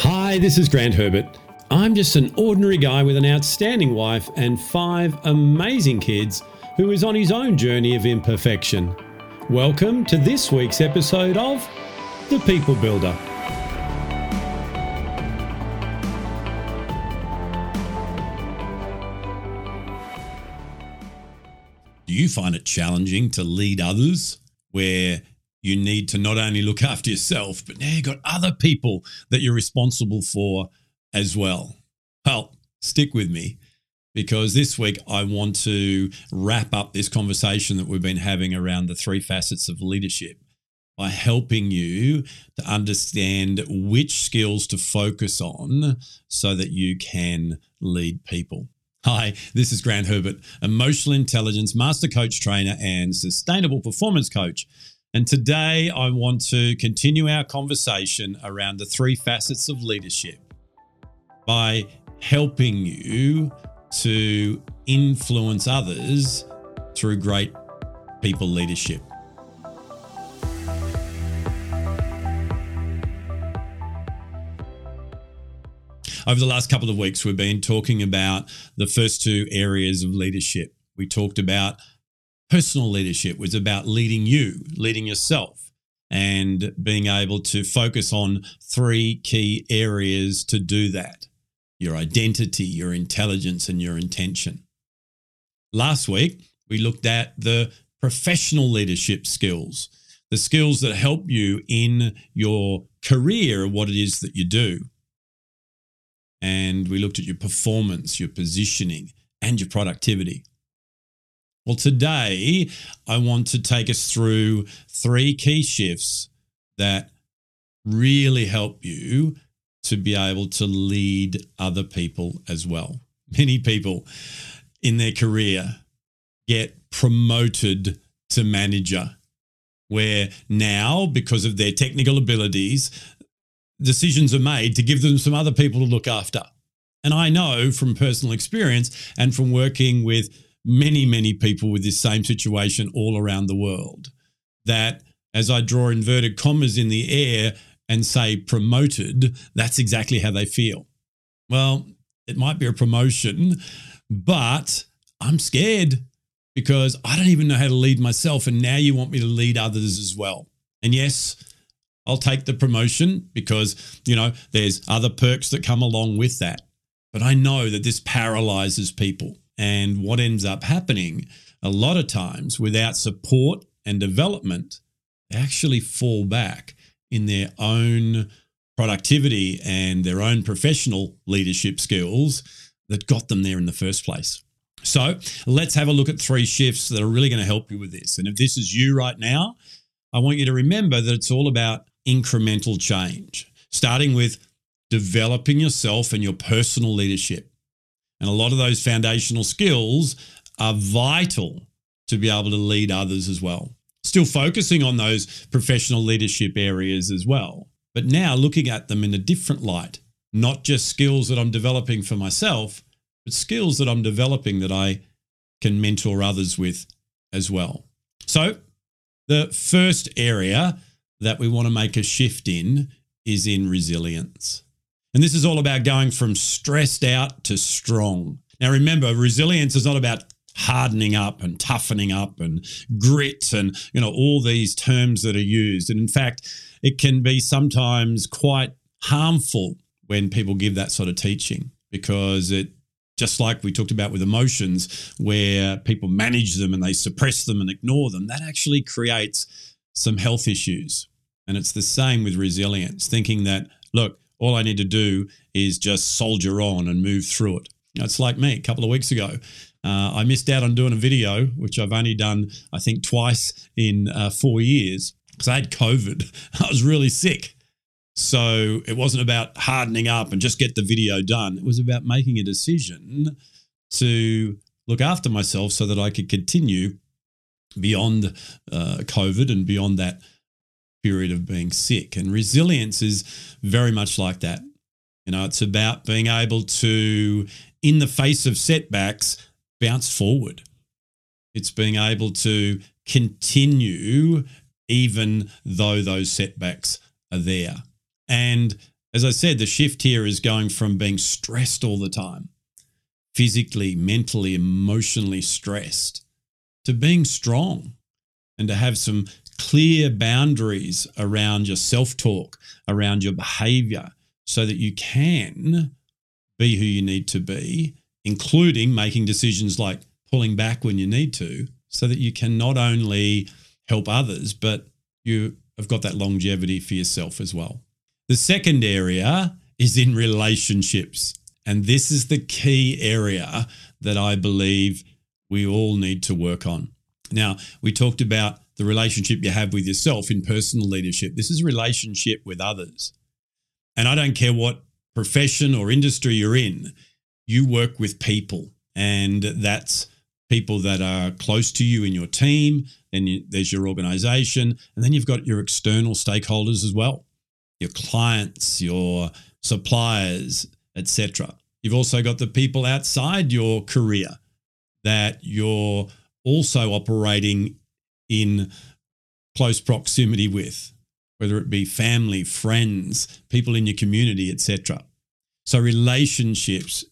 Hi, this is Grant Herbert. I'm just an ordinary guy with an outstanding wife and five amazing kids who is on his own journey of imperfection. Welcome to this week's episode of The People Builder. Do you find it challenging to lead others where you need to not only look after yourself, but now you've got other people that you're responsible for as well? Well, stick with me because this week I want to wrap up this conversation that we've been having around the three facets of leadership by helping you to understand which skills to focus on so that you can lead people. Hi, this is Grant Herbert, emotional intelligence master coach trainer and sustainable performance coach. And today I want to continue our conversation around the three facets of leadership by helping you to influence others through great people leadership. Over the last couple of weeks, we've been talking about the first two areas of leadership. We talked about personal leadership, was about leading you, leading yourself, and being able to focus on three key areas to do that your identity, your intelligence, and your intention. Last week, we looked at the professional leadership skills, the skills that help you in your career, what it is that you do and we looked at your performance, your positioning, and your productivity. Well, today I want to take us through three key shifts that really help you to be able to lead other people as well. Many people in their career get promoted to manager, where now, because of their technical abilities, decisions are made to give them some other people to look after. And I know from personal experience and from working with many, many people with this same situation all around the world that as I draw inverted commas in the air and say promoted, that's exactly how they feel. Well, it might be a promotion, but I'm scared because I don't even know how to lead myself. And now you want me to lead others as well. And yes, I'll take the promotion because, you know, there's other perks that come along with that. But I know that this paralyzes people. And what ends up happening a lot of times without support and development, they actually fall back in their own productivity and their own professional leadership skills that got them there in the first place. So let's have a look at three shifts that are really going to help you with this. And if this is you right now, I want you to remember that it's all about incremental change, starting with developing yourself and your personal leadership. And a lot of those foundational skills are vital to be able to lead others as well. Still focusing on those professional leadership areas as well, but now looking at them in a different light, not just skills that I'm developing for myself, but skills that I'm developing that I can mentor others with as well. So, the first area that we want to make a shift in is in resilience. And this is all about going from stressed out to strong. Now, remember, resilience is not about hardening up and toughening up and grit and you know all these terms that are used and in fact it can be sometimes quite harmful when people give that sort of teaching because it just like we talked about with emotions where people manage them and they suppress them and ignore them that actually creates some health issues. And it's the same with resilience, thinking that, look, all I need to do is just soldier on and move through it. It's like me a couple of weeks ago. Uh, I missed out on doing a video, which I've only done, I think, twice in uh, four years because I had COVID. I was really sick. So it wasn't about hardening up and just get the video done. It was about making a decision to look after myself so that I could continue beyond uh, COVID and beyond that period of being sick. And resilience is very much like that. You know, it's about being able to, in the face of setbacks, bounce forward. It's being able to continue even though those setbacks are there. And As I said, the shift here is going from being stressed all the time, physically, mentally, emotionally stressed, to being strong and to have some clear boundaries around your self talk, around your behavior, so that you can be who you need to be, including making decisions like pulling back when you need to, so that you can not only help others, but you have got that longevity for yourself as well. The second area is in relationships. And this is the key area that I believe we all need to work on. Now, we talked about the relationship you have with yourself in personal leadership. This is relationship with others. And I don't care what profession or industry you're in, you work with people. And that's people that are close to you in your team. Then you, there's your organization. And then you've got your external stakeholders as well your clients, your suppliers, etc. You've also got the people outside your career that you're also operating in close proximity with, whether it be family, friends, people in your community, etc. So relationships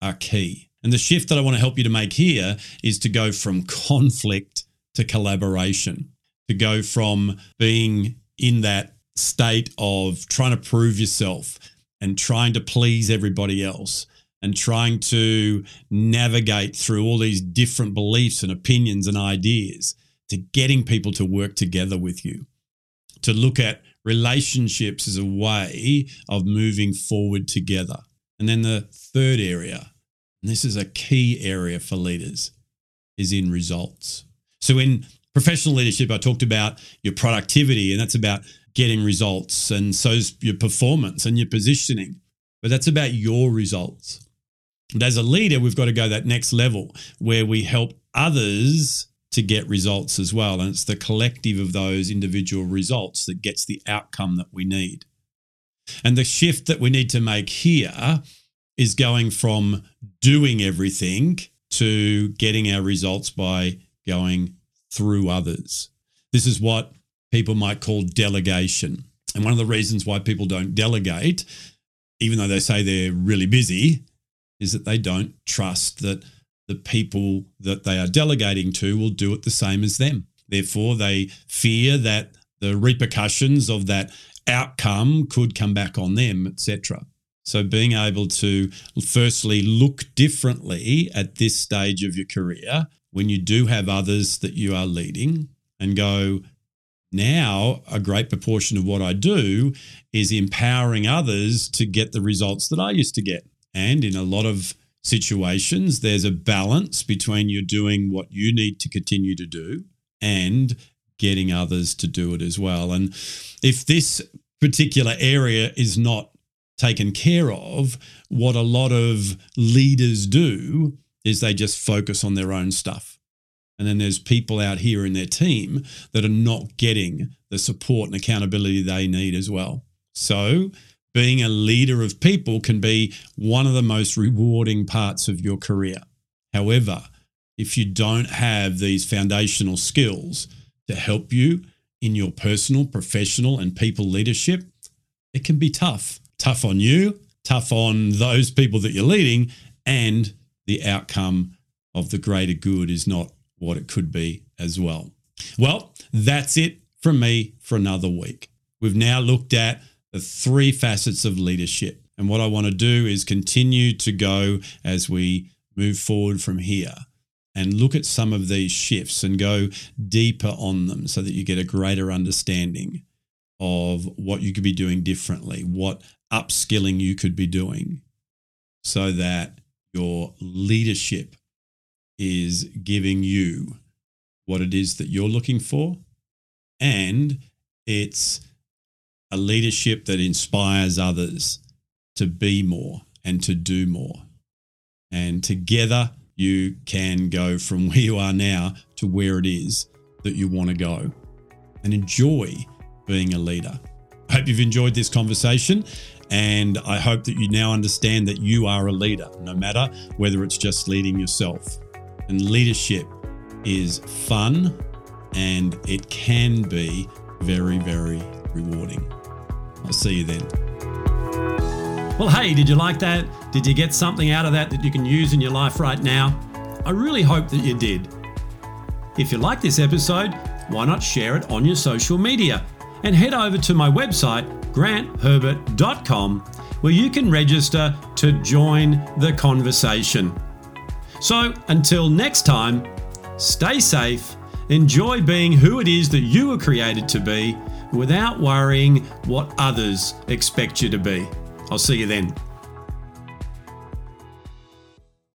are key. And the shift that I want to help you to make here is to go from conflict to collaboration, to go from being in that state of trying to prove yourself and trying to please everybody else and trying to navigate through all these different beliefs and opinions and ideas to getting people to work together with you, to look at relationships as a way of moving forward together. And then the third area, and this is a key area for leaders, is in results. So in professional leadership, I talked about your productivity, and that's about getting results, and so's your performance and your positioning. But that's about your results. And as a leader, we've got to go that next level where we help others to get results as well. And it's the collective of those individual results that gets the outcome that we need. And the shift that we need to make here is going from doing everything to getting our results by going through others. This is what people might call delegation. And one of the reasons why people don't delegate, even though they say they're really busy, is that they don't trust that the people that they are delegating to will do it the same as them. Therefore, they fear that the repercussions of that outcome could come back on them, etc. So, being able to firstly look differently at this stage of your career when you do have others that you are leading and go, now a great proportion of what I do is empowering others to get the results that I used to get. And in a lot of situations, there's a balance between you doing what you need to continue to do and getting others to do it as well. And if this particular area is not taken care of, what a lot of leaders do is they just focus on their own stuff. And then there's people out here in their team that are not getting the support and accountability they need as well. So, being a leader of people can be one of the most rewarding parts of your career. However, if you don't have these foundational skills to help you in your personal, professional, and people leadership, it can be tough. Tough on you, tough on those people that you're leading, and the outcome of the greater good is not what it could be as well. Well, that's it from me for another week. We've now looked at the three facets of leadership. And what I want to do is continue to go as we move forward from here and look at some of these shifts and go deeper on them so that you get a greater understanding of what you could be doing differently, what upskilling you could be doing so that your leadership is giving you what it is that you're looking for. And it's a leadership that inspires others to be more and to do more. And together, you can go from where you are now to where it is that you want to go and enjoy being a leader. I hope you've enjoyed this conversation. And I hope that you now understand that you are a leader, no matter whether it's just leading yourself. And leadership is fun and it can be very, very rewarding. I'll see you then. Well, hey, did you like that? Did you get something out of that that you can use in your life right now? I really hope that you did. If you like this episode, why not share it on your social media? And head over to my website, grantherbert.com, where you can register to join the conversation. So until next time, stay safe, enjoy being who it is that you were created to be without worrying what others expect you to be. I'll see you then.